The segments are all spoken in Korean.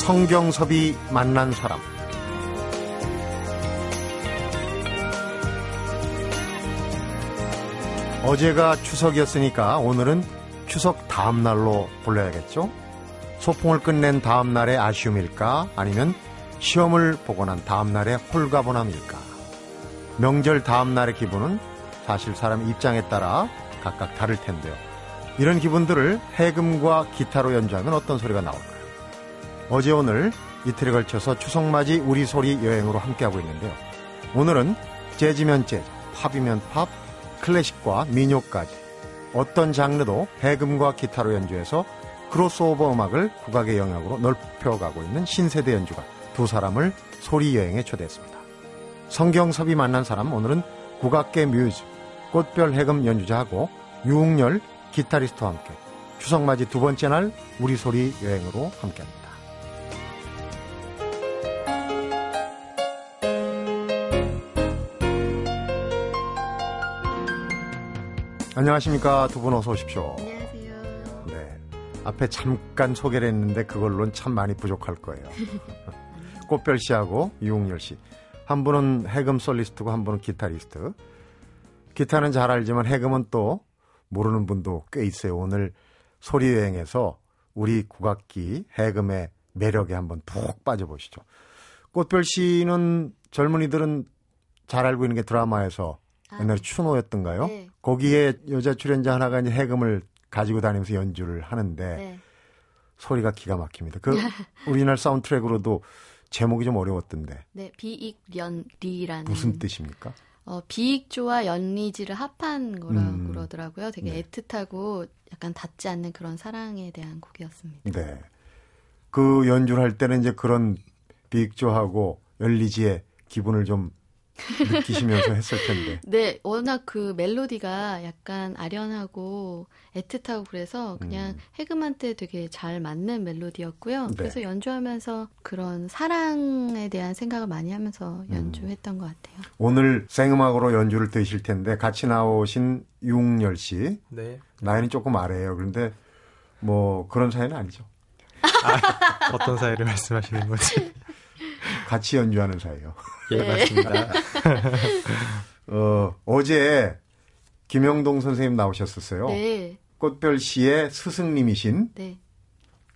성경섭이 만난 사람 어제가 추석이었으니까 오늘은 추석 다음 날로 불러야겠죠? 소풍을 끝낸 다음 날의 아쉬움일까? 아니면 시험을 보고 난 다음 날의 홀가분함일까? 명절 다음 날의 기분은 사실 사람 입장에 따라 각각 다를 텐데요. 이런 기분들을 해금과 기타로 연주하면 어떤 소리가 나올까요? 어제 오늘 이틀에 걸쳐서 추석맞이 우리 소리 여행으로 함께하고 있는데요. 오늘은 재즈면 재즈, 팝이면 팝, 클래식과 민요까지 어떤 장르도 해금과 기타로 연주해서 크로스오버 음악을 국악의 영역으로 넓혀가고 있는 신세대 연주가 두 사람을 소리 여행에 초대했습니다. 성경섭이 만난 사람 오늘은 국악계 뮤즈 꽃별 해금 연주자하고 유웅열 기타리스트와 함께 추석맞이 두 번째 날 우리 소리 여행으로 함께합니다. 안녕하십니까 두 분 어서 오십시오. 안녕하세요. 네. 앞에 잠깐 소개를 했는데 그걸로는 참 많이 부족할 거예요. 꽃별 씨하고 유웅열 씨. 한 분은 해금 솔리스트고 한 분은 기타리스트. 기타는 잘 알지만 해금은 또 모르는 분도 꽤 있어요. 오늘 소리 여행에서 우리 국악기 해금의 매력에 한번 푹 빠져보시죠. 꽃별 씨는 젊은이들은 잘 알고 있는 게 드라마에서 아, 옛날에 추노였던가요? 네. 거기에 여자 출연자 하나가 이제 해금을 가지고 다니면서 연주를 하는데 네. 소리가 기가 막힙니다. 그 우리나라 사운드트랙으로도 제목이 좀 어려웠던데 네, 비익연리라는 무슨 뜻입니까? 어, 비익조와 연리지를 합한 거라고 음. 그러더라고요. 되게 네. 애틋하고 약간 닿지 않는 그런 사랑에 대한 곡이었습니다. 네. 그 연주를 할 때는 이제 그런 비익조하고 열리지의 기분을 좀 느끼시면서 했을 텐데. 네, 워낙 그 멜로디가 약간 아련하고 애틋하고 그래서 그냥 음. 해금한테 되게 잘 맞는 멜로디였고요. 네. 그래서 연주하면서 그런 사랑에 대한 생각을 많이 하면서 음. 연주했던 것 같아요. 오늘 생음악으로 연주를 드실 텐데 같이 나오신 유웅열 씨 네. 나이는 조금 아래예요. 그런데 뭐 그런 사이는 아니죠. 어떤 사이를 말씀하시는 거지? 같이 연주하는 사이요. 예, 네. 맞습니다. 어, 어제 김영동 선생님 나오셨었어요. 네, 꽃별 씨의 스승님이신 네,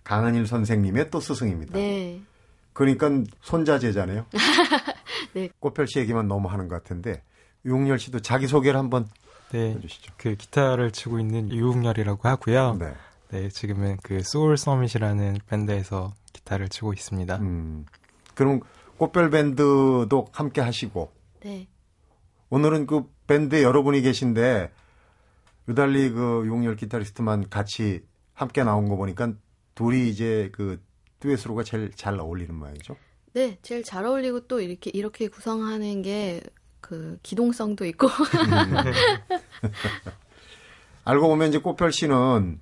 강은일 선생님의 또 스승입니다. 네. 그러니까 손자 제자네요. 네. 꽃별 씨 얘기만 너무 하는 것 같은데 유웅열 씨도 자기 소개를 한번 네. 해주시죠. 그 기타를 치고 있는 유웅열이라고 하고요. 네. 네, 지금은 그 소울 서밋이라는 밴드에서 기타를 치고 있습니다. 음, 그럼 꽃별 밴드도 함께 하시고 네. 오늘은 그 밴드에 여러분이 계신데 유달리 그 유웅열 기타리스트만 같이 함께 나온 거 보니까 둘이 이제 그 듀엣으로가 제일 잘 어울리는 모양이죠. 네, 제일 잘 어울리고 또 이렇게 이렇게 구성하는 게 그 기동성도 있고 알고 보면 이제 꽃별 씨는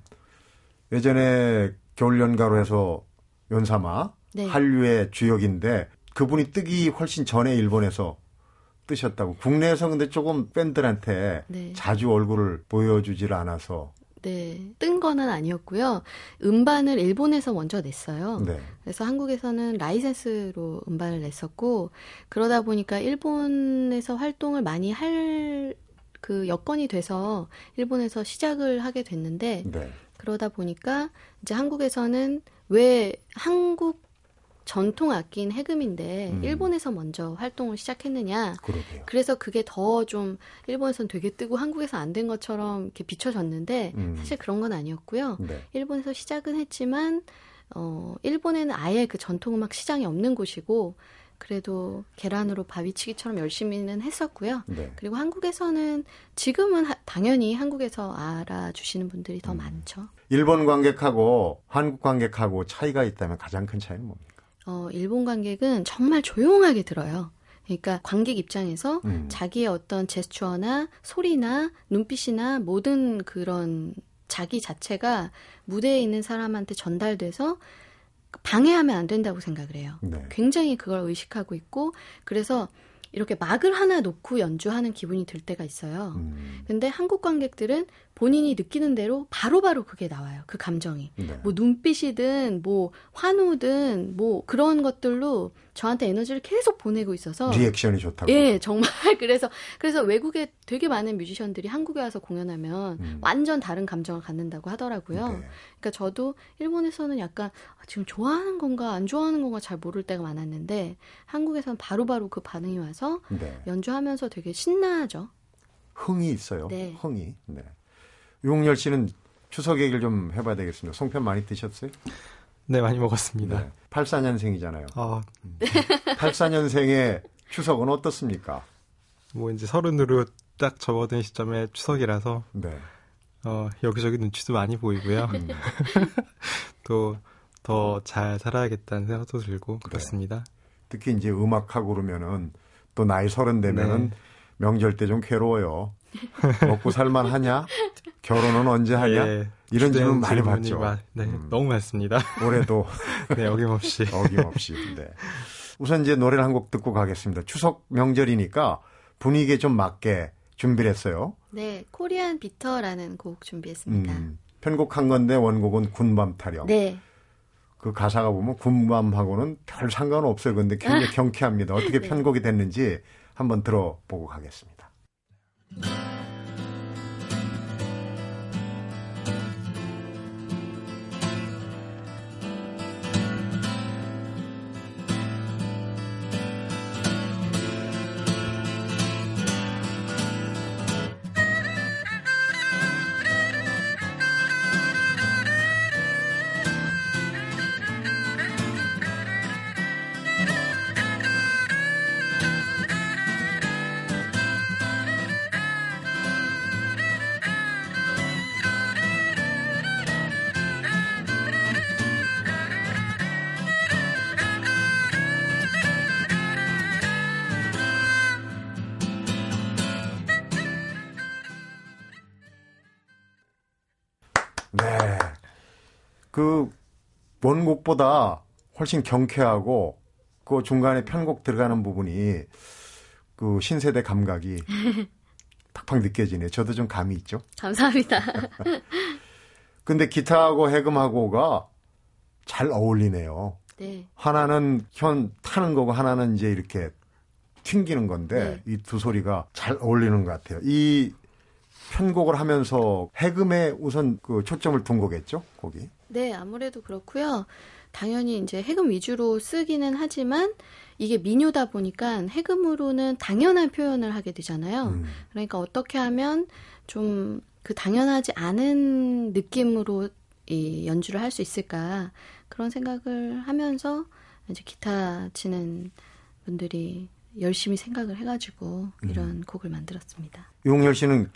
예전에 겨울 연가로 해서 연사마 네. 한류의 주역인데 그분이 뜨기 훨씬 전에 일본에서 뜨셨다고. 국내에서 근데 조금 팬들한테 네. 자주 얼굴을 보여주질 않아서. 네, 뜬 거는 아니었고요. 음반을 일본에서 먼저 냈어요. 네. 그래서 한국에서는 라이센스로 음반을 냈었고 그러다 보니까 일본에서 활동을 많이 할 그 여건이 돼서 일본에서 시작을 하게 됐는데 네. 그러다 보니까 이제 한국에서는 왜 한국 전통 악기인 해금인데 음. 일본에서 먼저 활동을 시작했느냐 그러게요. 그래서 그게 더 좀 일본에선 되게 뜨고 한국에서 안 된 것처럼 이렇게 비춰졌는데 음. 사실 그런 건 아니었고요. 네. 일본에서 시작은 했지만 어 일본에는 아예 그 전통 음악 시장이 없는 곳이고 그래도 계란으로 바위치기처럼 열심히는 했었고요. 네. 그리고 한국에서는 지금은 하- 당연히 한국에서 알아주시는 분들이 더 음. 많죠. 일본 관객하고 한국 관객하고 차이가 있다면 가장 큰 차이는 뭡니까? 어, 일본 관객은 정말 조용하게 들어요. 그러니까 관객 입장에서 음. 자기의 어떤 제스처나 소리나 눈빛이나 모든 그런 자기 자체가 무대에 있는 사람한테 전달돼서 방해하면 안 된다고 생각을 해요. 네. 굉장히 그걸 의식하고 있고 그래서 이렇게 막을 하나 놓고 연주하는 기분이 들 때가 있어요. 음. 근데 한국 관객들은 본인이 느끼는 대로 바로바로 그게 나와요. 그 감정이. 네. 뭐 눈빛이든 뭐 환호든 뭐 그런 것들로 저한테 에너지를 계속 보내고 있어서 리액션이 좋다고. 예, 정말 그래서 그래서 외국에 되게 많은 뮤지션들이 한국에 와서 공연하면 음. 완전 다른 감정을 갖는다고 하더라고요. 네. 그러니까 저도 일본에서는 약간 아, 지금 좋아하는 건가 안 좋아하는 건가 잘 모를 때가 많았는데 한국에서는 바로바로 그 반응이 와서 네. 연주하면서 되게 신나죠. 흥이 있어요. 네. 흥이. 네. 유홍열 씨는 추석 얘기를 좀 해봐야 되겠습니다. 송편 많이 드셨어요? 네, 많이 먹었습니다. 네. 84년생이잖아요. 어, 84년생의 추석은 어떻습니까? 뭐 이제 서른으로 딱 접어든 시점에 추석이라서 네. 어, 여기저기 눈치도 많이 보이고요. 음. 또더 잘 살아야겠다는 생각도 네. 들고 그렇습니다. 특히 이제 음악하고 그러면은 또 나이 서른 되면은 네. 명절 때 좀 괴로워요. 먹고 살만 하냐? 결혼은 언제 하냐? 예, 이런 질문 많이 받죠. 마- 네, 음. 너무 많습니다. 올해도 네, 어김없이. 어김없이. 네. 우선 이제 노래를 한 곡 듣고 가겠습니다. 추석 명절이니까 분위기에 좀 맞게 준비를 했어요. 네, 코리안 비터라는 곡 준비했습니다. 음, 편곡한 건데 원곡은 군밤 타령. 네, 그 가사가 보면 군밤하고는 별 상관없어요. 근데 굉장히 경쾌합니다. 어떻게 네. 편곡이 됐는지 한번 들어보고 가겠습니다. 네. 그 원곡보다 훨씬 경쾌하고 그 중간에 편곡 들어가는 부분이 그 신세대 감각이 팍팍 느껴지네요. 저도 좀 감이 있죠. 감사합니다. 근데 기타하고 해금하고가 잘 어울리네요. 네, 하나는 현 타는 거고 하나는 이제 이렇게 튕기는 건데 이두 소리가 잘 어울리는 것 같아요. 이 편곡을 하면서 해금에 우선 그 초점을 둔 거겠죠, 거기. 네, 아무래도 그렇고요. 당연히 이제 해금 위주로 쓰기는 하지만 이게 민요다 보니까 해금으로는 당연한 표현을 하게 되잖아요. 음. 그러니까 어떻게 하면 좀 그 당연하지 않은 느낌으로 이 연주를 할 수 있을까 그런 생각을 하면서 이제 기타 치는 분들이 열심히 생각을 해가지고 이런 곡을 만들었습니다. 웅렬 씨는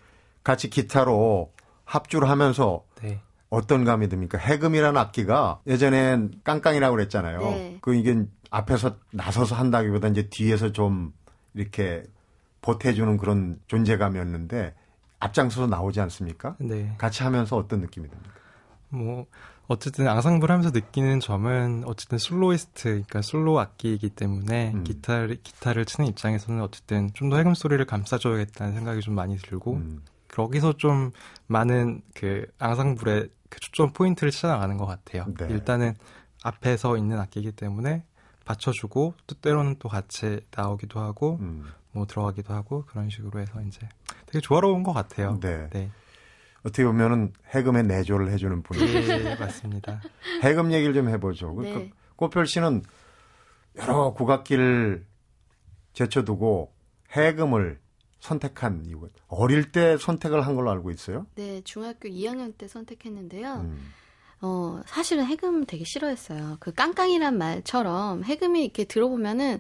같이 기타로 합주를 하면서 네. 어떤 감이 듭니까? 해금이라는 악기가 예전엔 깡깡이라고 그랬잖아요. 네. 그 이게 앞에서 나서서 한다기보다 이제 뒤에서 좀 이렇게 보태주는 그런 존재감이었는데 앞장서서 나오지 않습니까? 네. 같이 하면서 어떤 느낌이 듭니까? 뭐 어쨌든 앙상블 하면서 느끼는 점은 어쨌든 soloist 그러니까 솔로 악기이기 때문에 음. 기타를 기타를 치는 입장에서는 어쨌든 좀 더 해금 소리를 감싸줘야겠다는 생각이 좀 많이 들고 음, 거기서 좀 많은 그 앙상블의 그 초점 포인트를 찾아나가는 것 같아요. 네. 일단은 앞에서 있는 악기이기 때문에 받쳐주고 또 때로는 또 같이 나오기도 하고 음. 뭐 들어가기도 하고 그런 식으로 해서 이제 되게 조화로운 것 같아요. 네. 네, 어떻게 보면은 해금에 내조를 해주는 분이 네, 맞습니다. 해금 얘기를 좀 해보죠. 그 네. 꽃별 씨는 여러 국악기를 제쳐두고 해금을 선택한 이유가 어릴 때 선택을 한 걸로 알고 있어요. 네, 중학교 2학년 때 선택했는데요. 음. 어, 사실은 해금 되게 싫어했어요. 그 깡깡이란 말처럼 해금이 이렇게 들어보면은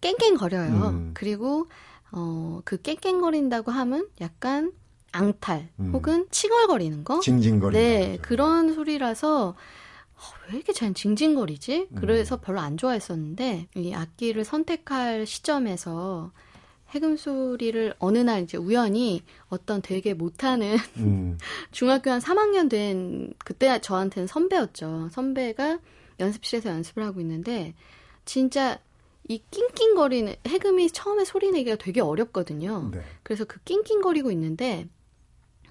깽깽거려요. 음. 그리고 어, 그 깽깽거린다고 하면 약간 앙탈 음. 혹은 칭얼거리는 거. 징징거리는 네, 거죠. 그런 소리라서 어, 왜 이렇게 잘 징징거리지? 음. 그래서 별로 안 좋아했었는데 이 악기를 선택할 시점에서 해금 소리를 어느 날 이제 우연히 어떤 되게 못하는 음. 중학교 한 3학년 된 그때 저한테는 선배였죠. 선배가 연습실에서 연습을 하고 있는데 진짜 이 낑낑거리는 해금이 처음에 소리 내기가 되게 어렵거든요. 네. 그래서 그 낑낑거리고 있는데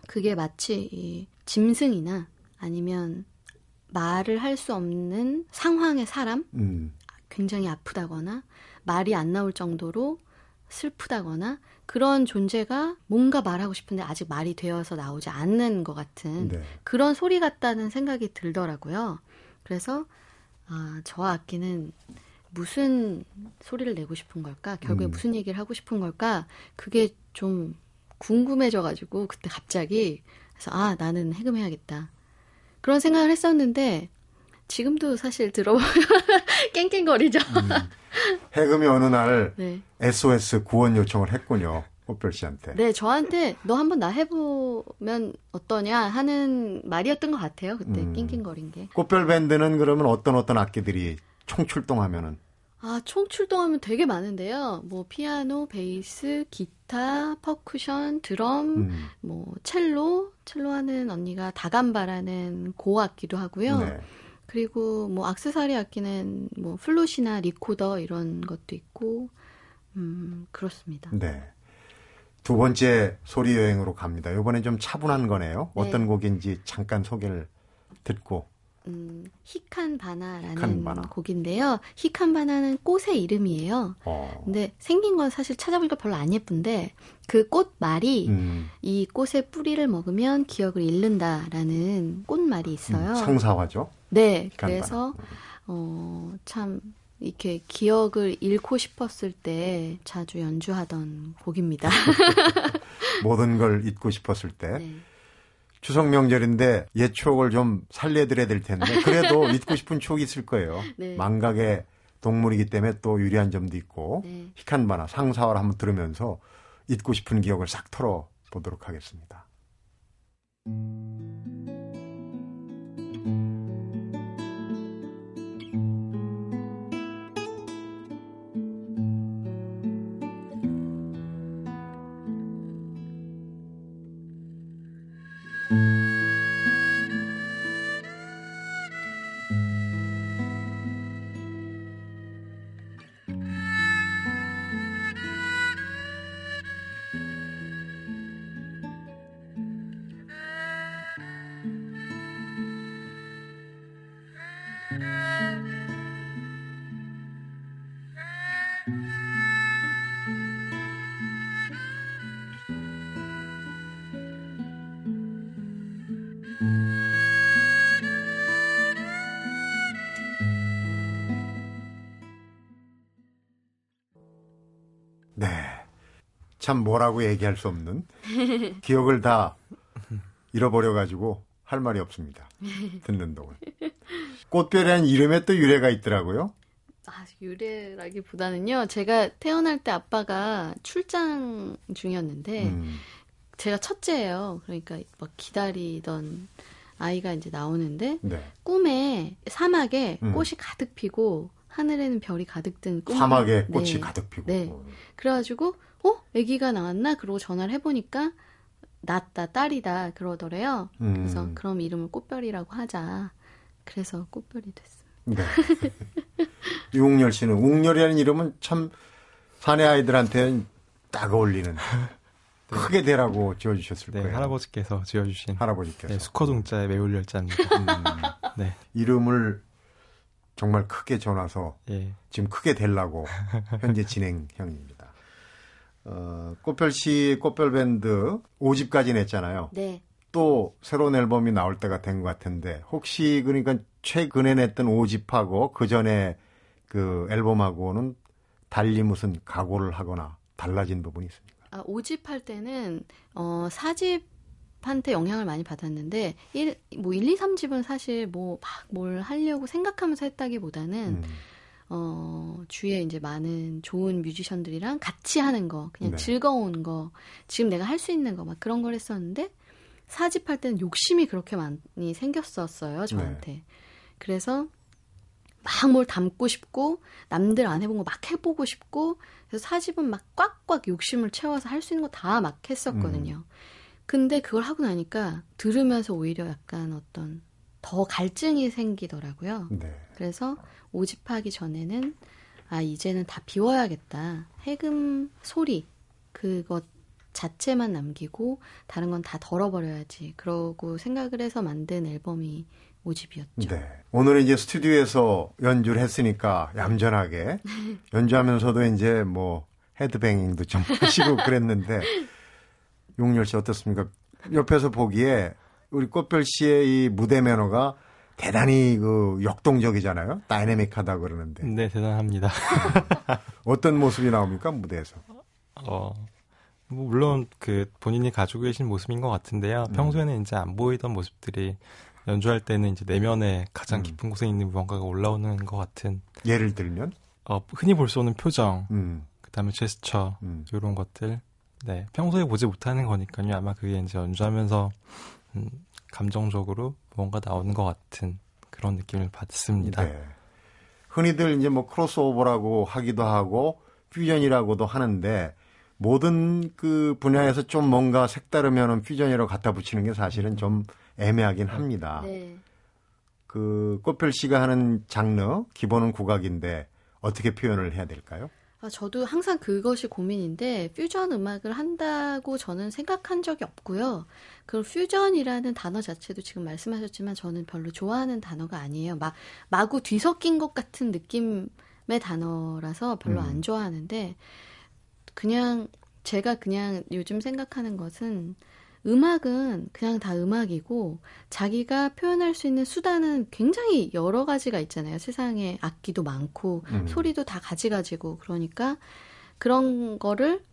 그게 마치 이 짐승이나 아니면 말을 할 수 없는 상황의 사람, 음. 굉장히 아프다거나 말이 안 나올 정도로 슬프다거나 그런 존재가 뭔가 말하고 싶은데 아직 말이 되어서 나오지 않는 것 같은 네. 그런 소리 같다는 생각이 들더라고요. 그래서 아, 저 악기는 무슨 소리를 내고 싶은 걸까? 결국에 음. 무슨 얘기를 하고 싶은 걸까? 그게 좀 궁금해져가지고 그때 갑자기 그래서 아 나는 해금해야겠다 그런 생각을 했었는데 지금도 사실 들어보면 깽깽거리죠. 음. 해금이 어느 날 네. SOS 구원 요청을 했군요. 꽃별 씨한테. 네, 저한테 너 한번 나 해보면 어떠냐 하는 말이었던 것 같아요. 그때 음. 낑낑거린 게. 꽃별 밴드는 그러면 어떤 어떤 악기들이 총 출동하면은 아, 총 출동하면 되게 많은데요. 뭐 피아노, 베이스, 기타, 퍼쿠션, 드럼, 음. 뭐 첼로, 첼로 하는 언니가 다간바라는 고악기도 하고요. 네. 그리고 뭐 악세사리 악기는 뭐 플룻이나 리코더 이런 것도 있고 음, 그렇습니다. 네. 두 번째 소리 여행으로 갑니다. 이번엔 좀 차분한 거네요. 네. 어떤 곡인지 잠깐 소개를 듣고. 음, 彼岸花라는 彼岸花. 곡인데요. 히칸 바나는 꽃의 이름이에요. 어. 근데 생긴 건 사실 찾아보니까 별로 안 예쁜데 그 꽃말이 음, 이 꽃의 뿌리를 먹으면 기억을 잃는다라는 꽃말이 있어요. 음, 상사화죠. 네, 그래서 어, 참 이렇게 기억을 잃고 싶었을 때 자주 연주하던 곡입니다. 모든 걸 잊고 싶었을 때. 네. 추석 명절인데 옛 추억을 좀 살려드려야 될 텐데 그래도 잊고 싶은 추억이 있을 거예요. 네. 망각의 동물이기 때문에 또 유리한 점도 있고 네. 희칸바나 상사화를 한번 들으면서 잊고 싶은 기억을 싹 털어 보도록 하겠습니다. 참 뭐라고 얘기할 수 없는 기억을 다 잃어버려 가지고 할 말이 없습니다. 듣는 동안. 꽃별이라는 이름에 또 유래가 있더라고요. 아, 유래라기보다는요. 제가 태어날 때 아빠가 출장 중이었는데 음, 제가 첫째예요. 그러니까 막 기다리던 아이가 이제 나오는데 네. 꿈에 사막에 음. 꽃이 가득 피고 하늘에는 별이 가득 든 꿈. 사막에 꽃이 네. 가득 피고. 네. 그래가지고 어 아기가 나왔나 그러고 전화를 해보니까 낫다 딸이다 그러더래요. 음, 그래서 그럼 이름을 꽃별이라고 하자. 그래서 꽃별이 됐어요. 네. 유웅열 씨는 웅열이라는 이름은 참 사내 아이들한테는 딱 어울리는 크게 되라고 지어주셨을 네, 거예요. 할아버지께서 지어주신 할아버지께서 네, 수커동자의 매울열자입니다. 음, 네, 이름을 정말 크게 전화서 예, 지금 크게 되려고 현재 진행형입니다. 어, 꽃별 씨 꽃별 밴드 5집까지 냈잖아요. 네. 또 새로운 앨범이 나올 때가 된 것 같은데 혹시 그러니까 최근에 냈던 5집하고 그 전에 그 앨범하고는 달리 무슨 각오를 하거나 달라진 부분이 있습니까? 아, 5집 할 때는 어 4집 한테 영향을 많이 받았는데 1, 뭐 1, 2, 3집은 사실 뭐 막 뭘 하려고 생각하면서 했다기보다는 음, 어, 주위에 이제 많은 좋은 뮤지션들이랑 같이 하는 거, 그냥 네. 즐거운 거, 지금 내가 할 수 있는 거, 막 그런 걸 했었는데, 사집할 때는 욕심이 그렇게 많이 생겼었어요, 저한테. 그래서 막 뭘 담고 싶고, 남들 안 해본 거 막 해보고 싶고, 그래서 사집은 막 꽉꽉 욕심을 채워서 할 수 있는 거 다 막 했었거든요. 근데 그걸 하고 나니까 들으면서 오히려 약간 어떤 더 갈증이 생기더라고요. 네. 그래서 오집하기 전에는 아 이제는 다 비워야겠다. 해금 소리 그것 자체만 남기고 다른 건 다 덜어버려야지. 그러고 생각을 해서 만든 앨범이 모집이었죠. 네. 오늘은 이제 스튜디오에서 연주를 했으니까 얌전하게 연주하면서도 이제 뭐 헤드뱅잉도 좀 하시고 그랬는데 용렬 씨 어떻습니까? 옆에서 보기에 우리 꽃별 씨의 이 무대 매너가 대단히 그 역동적이잖아요. 다이내믹하다 그러는데 네, 대단합니다. 어떤 모습이 나옵니까 무대에서? 어, 뭐 물론 그 본인이 가지고 계신 모습인 것 같은데요. 음. 평소에는 이제 안 보이던 모습들이 연주할 때는 이제 내면에 가장 음. 깊은 곳에 있는 무언가가 올라오는 것 같은 예를 들면, 어, 흔히 볼 수 없는 표정, 음, 그다음에 제스처 음. 이런 것들. 네, 평소에 보지 못하는 거니까요. 아마 그게 이제 연주하면서 음, 감정적으로 뭔가 나오는 것 같은 그런 느낌을 받습니다. 네. 흔히들 이제 뭐 크로스오버라고 하기도 하고 퓨전이라고도 하는데 모든 그 분야에서 좀 뭔가 색다르면은 퓨전이라고 갖다 붙이는 게 사실은 좀 애매하긴 합니다. 네. 그 꽃별 씨가 하는 장르 기본은 국악인데 어떻게 표현을 해야 될까요? 아, 저도 항상 그것이 고민인데 퓨전 음악을 한다고 저는 생각한 적이 없고요. 그 퓨전이라는 단어 자체도 지금 말씀하셨지만 저는 별로 좋아하는 단어가 아니에요. 막 마구 뒤섞인 것 같은 느낌의 단어라서 별로 음. 안 좋아하는데 그냥 제가 그냥 요즘 생각하는 것은 음악은 그냥 다 음악이고 자기가 표현할 수 있는 수단은 굉장히 여러 가지가 있잖아요. 세상에 악기도 많고 음. 소리도 다 가지가지고 그러니까 그런 거를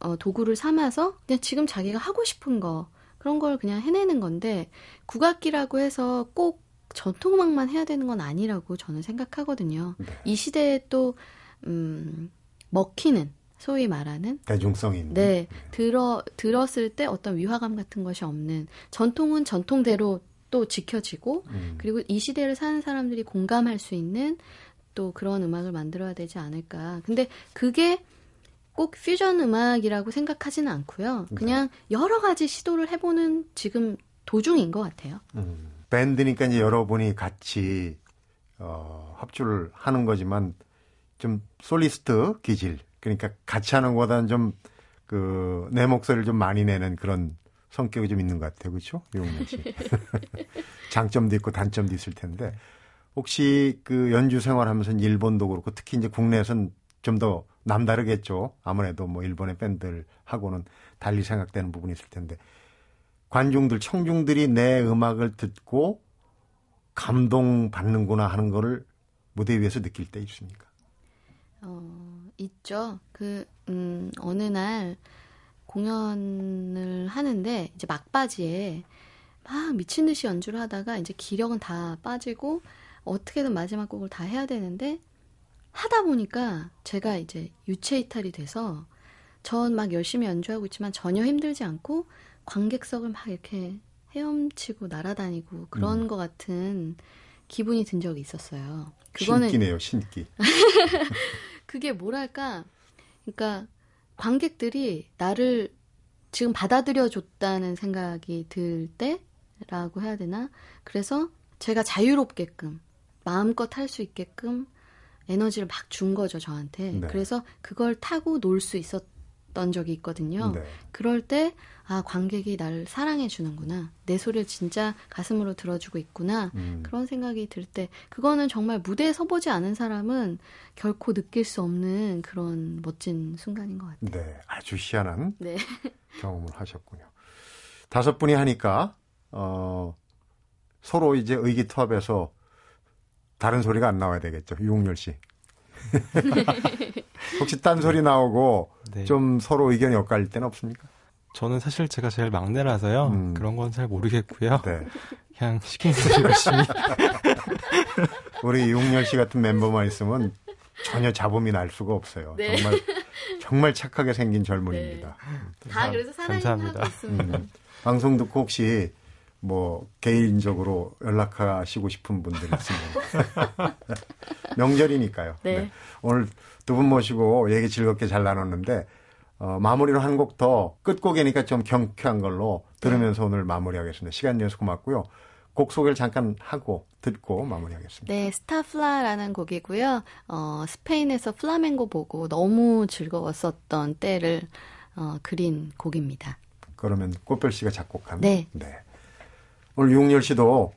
어, 도구를 삼아서 그냥 지금 자기가 하고 싶은 거 그런 걸 그냥 해내는 건데 국악기라고 해서 꼭 전통음악만 해야 되는 건 아니라고 저는 생각하거든요. 네. 이 시대에 또 음, 먹히는 소위 말하는 대중성 있는. 네 들어 들었을 때 어떤 위화감 같은 것이 없는 전통은 전통대로 또 지켜지고 음. 그리고 이 시대를 사는 사람들이 공감할 수 있는 또 그런 음악을 만들어야 되지 않을까. 근데 그게 꼭 퓨전 음악이라고 생각하지는 않고요. 그냥 여러 가지 시도를 해보는 지금 도중인 것 같아요. 음. 밴드니까 이제 여러분이 같이 어, 합주를 하는 거지만 좀 솔리스트 기질 그러니까 같이 하는 것보다는 좀 그 내 목소리를 좀 많이 내는 그런 성격이 좀 있는 것 같아요, 그렇죠, 유홍민 씨? 장점도 있고 단점도 있을 텐데 혹시 그 연주 생활하면서 일본도 그렇고 특히 이제 국내에선 좀 더 남다르겠죠. 아무래도 뭐 일본의 밴들하고는 달리 생각되는 부분이 있을 텐데 관중들, 청중들이 내 음악을 듣고 감동받는구나 하는 거를 무대 위에서 느낄 때 있습니까? 어, 있죠. 그, 음, 어느 날 공연을 하는데, 이제 막바지에 막 미친 듯이 연주를 하다가 이제 기력은 다 빠지고, 어떻게든 마지막 곡을 다 해야 되는데, 하다 보니까 제가 이제 유체 이탈이 돼서, 전 막 열심히 연주하고 있지만 전혀 힘들지 않고, 관객석을 막 이렇게 헤엄치고 날아다니고 그런 음. 것 같은 기분이 든 적이 있었어요. 그거는 신기네요, 신기. 그게 뭐랄까, 그러니까 관객들이 나를 지금 받아들여 줬다는 생각이 들 때라고 해야 되나? 그래서 제가 자유롭게끔 마음껏 할 수 있게끔 에너지를 막 준 거죠 저한테. 네. 그래서 그걸 타고 놀 수 있었 던 적이 있거든요. 네. 그럴 때, 아, 관객이 나를 사랑해 주는구나. 내 소리를 진짜 가슴으로 들어주고 있구나. 음. 그런 생각이 들 때, 그거는 정말 무대에 서보지 않은 사람은 결코 느낄 수 없는 그런 멋진 순간인 것 같아요. 네, 아주 희한한 네. 경험을 하셨군요. 다섯 분이 하니까 어, 서로 이제 의기투합해서 다른 소리가 안 나와야 되겠죠. 유홍열 씨. 혹시 딴 소리 나오고 네. 좀 서로 의견이 엇갈릴 때는 없습니까? 저는 사실 제가 제일 막내라서요. 음. 그런 건 잘 모르겠고요. 네. 그냥 시키는 대로 열심히. 우리 유홍열 씨 같은 멤버만 있으면 전혀 잡음이 날 수가 없어요. 네. 정말 정말 착하게 생긴 젊은입니다. 다 그래서 감사합니다. 사랑하고 있습니다. 음. 방송 듣고 혹시 뭐 개인적으로 연락하시고 싶은 분들 있으면 명절이니까요. 네. 오늘 두 분 모시고 얘기 즐겁게 잘 나눴는데 어, 마무리로 한 곡 더 끝곡이니까 좀 경쾌한 걸로 들으면서 오늘 마무리하겠습니다. 시간 내서 고맙고요. 곡 소개를 잠깐 하고 듣고 마무리하겠습니다. 네, 스타플라라는 곡이고요. 어, 스페인에서 플라멩고 보고 너무 즐거웠었던 때를 어, 그린 곡입니다. 그러면 꽃별 씨가 작곡한. 네. 네. 오늘 유웅렬 씨도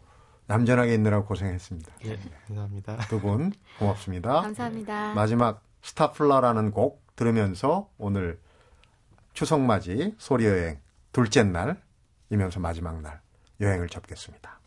얌전하게 있느라고 고생했습니다. 예, 감사합니다. 두 분 고맙습니다. 감사합니다. 마지막 스타플라라는 곡 들으면서 오늘 추석맞이 소리여행 둘째 날이면서 마지막 날 여행을 접겠습니다.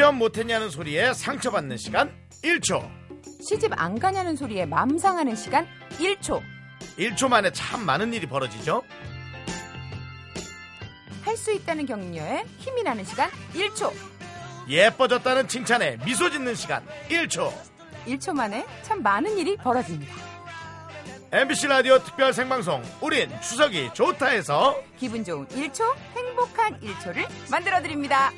취업 못했냐는 소리에 상처받는 시간 1초 시집 안 가냐는 소리에 맘 상하는 시간 1초. 1초 만에 참 많은 일이 벌어지죠 할 수 있다는 격려에 힘이 나는 시간 1초. 예뻐졌다는 칭찬에 미소 짓는 시간 1초 1초 만에 참 많은 일이 벌어집니다. MBC 라디오 특별 생방송 우린 추석이 좋다 해서 기분 좋은 1초, 행복한 1초를 만들어 드립니다.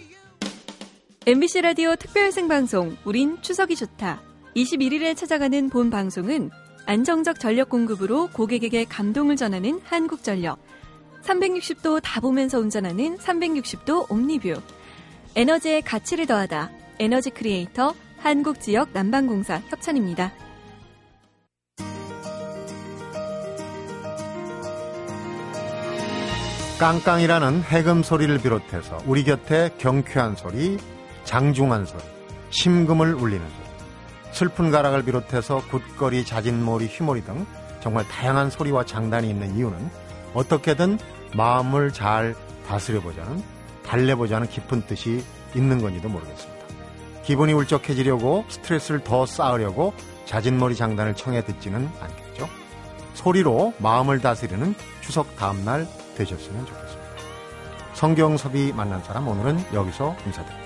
MBC 라디오 특별 생방송 우린 추석이 좋다. 21일에 찾아가는 본 방송은 안정적 전력 공급으로 고객에게 감동을 전하는 한국전력. 360도 다 보면서 운전하는 360도 옴니뷰. 에너지의 가치를 더하다. 에너지 크리에이터 한국지역 난방공사 협찬입니다. 깡깡이라는 해금 소리를 비롯해서 우리 곁에 경쾌한 소리, 장중한 소리, 심금을 울리는 소리, 슬픈 가락을 비롯해서 굿거리, 자진몰이, 휘몰이 등 정말 다양한 소리와 장단이 있는 이유는 어떻게든 마음을 잘 다스려보자는, 달래보자는 깊은 뜻이 있는 건지도 모르겠습니다. 기분이 울적해지려고 스트레스를 더 쌓으려고 자진몰이 장단을 청해 듣지는 않겠죠. 소리로 마음을 다스리는 추석 다음날 되셨으면 좋겠습니다. 성경섭이 만난 사람 오늘은 여기서 인사드립니다.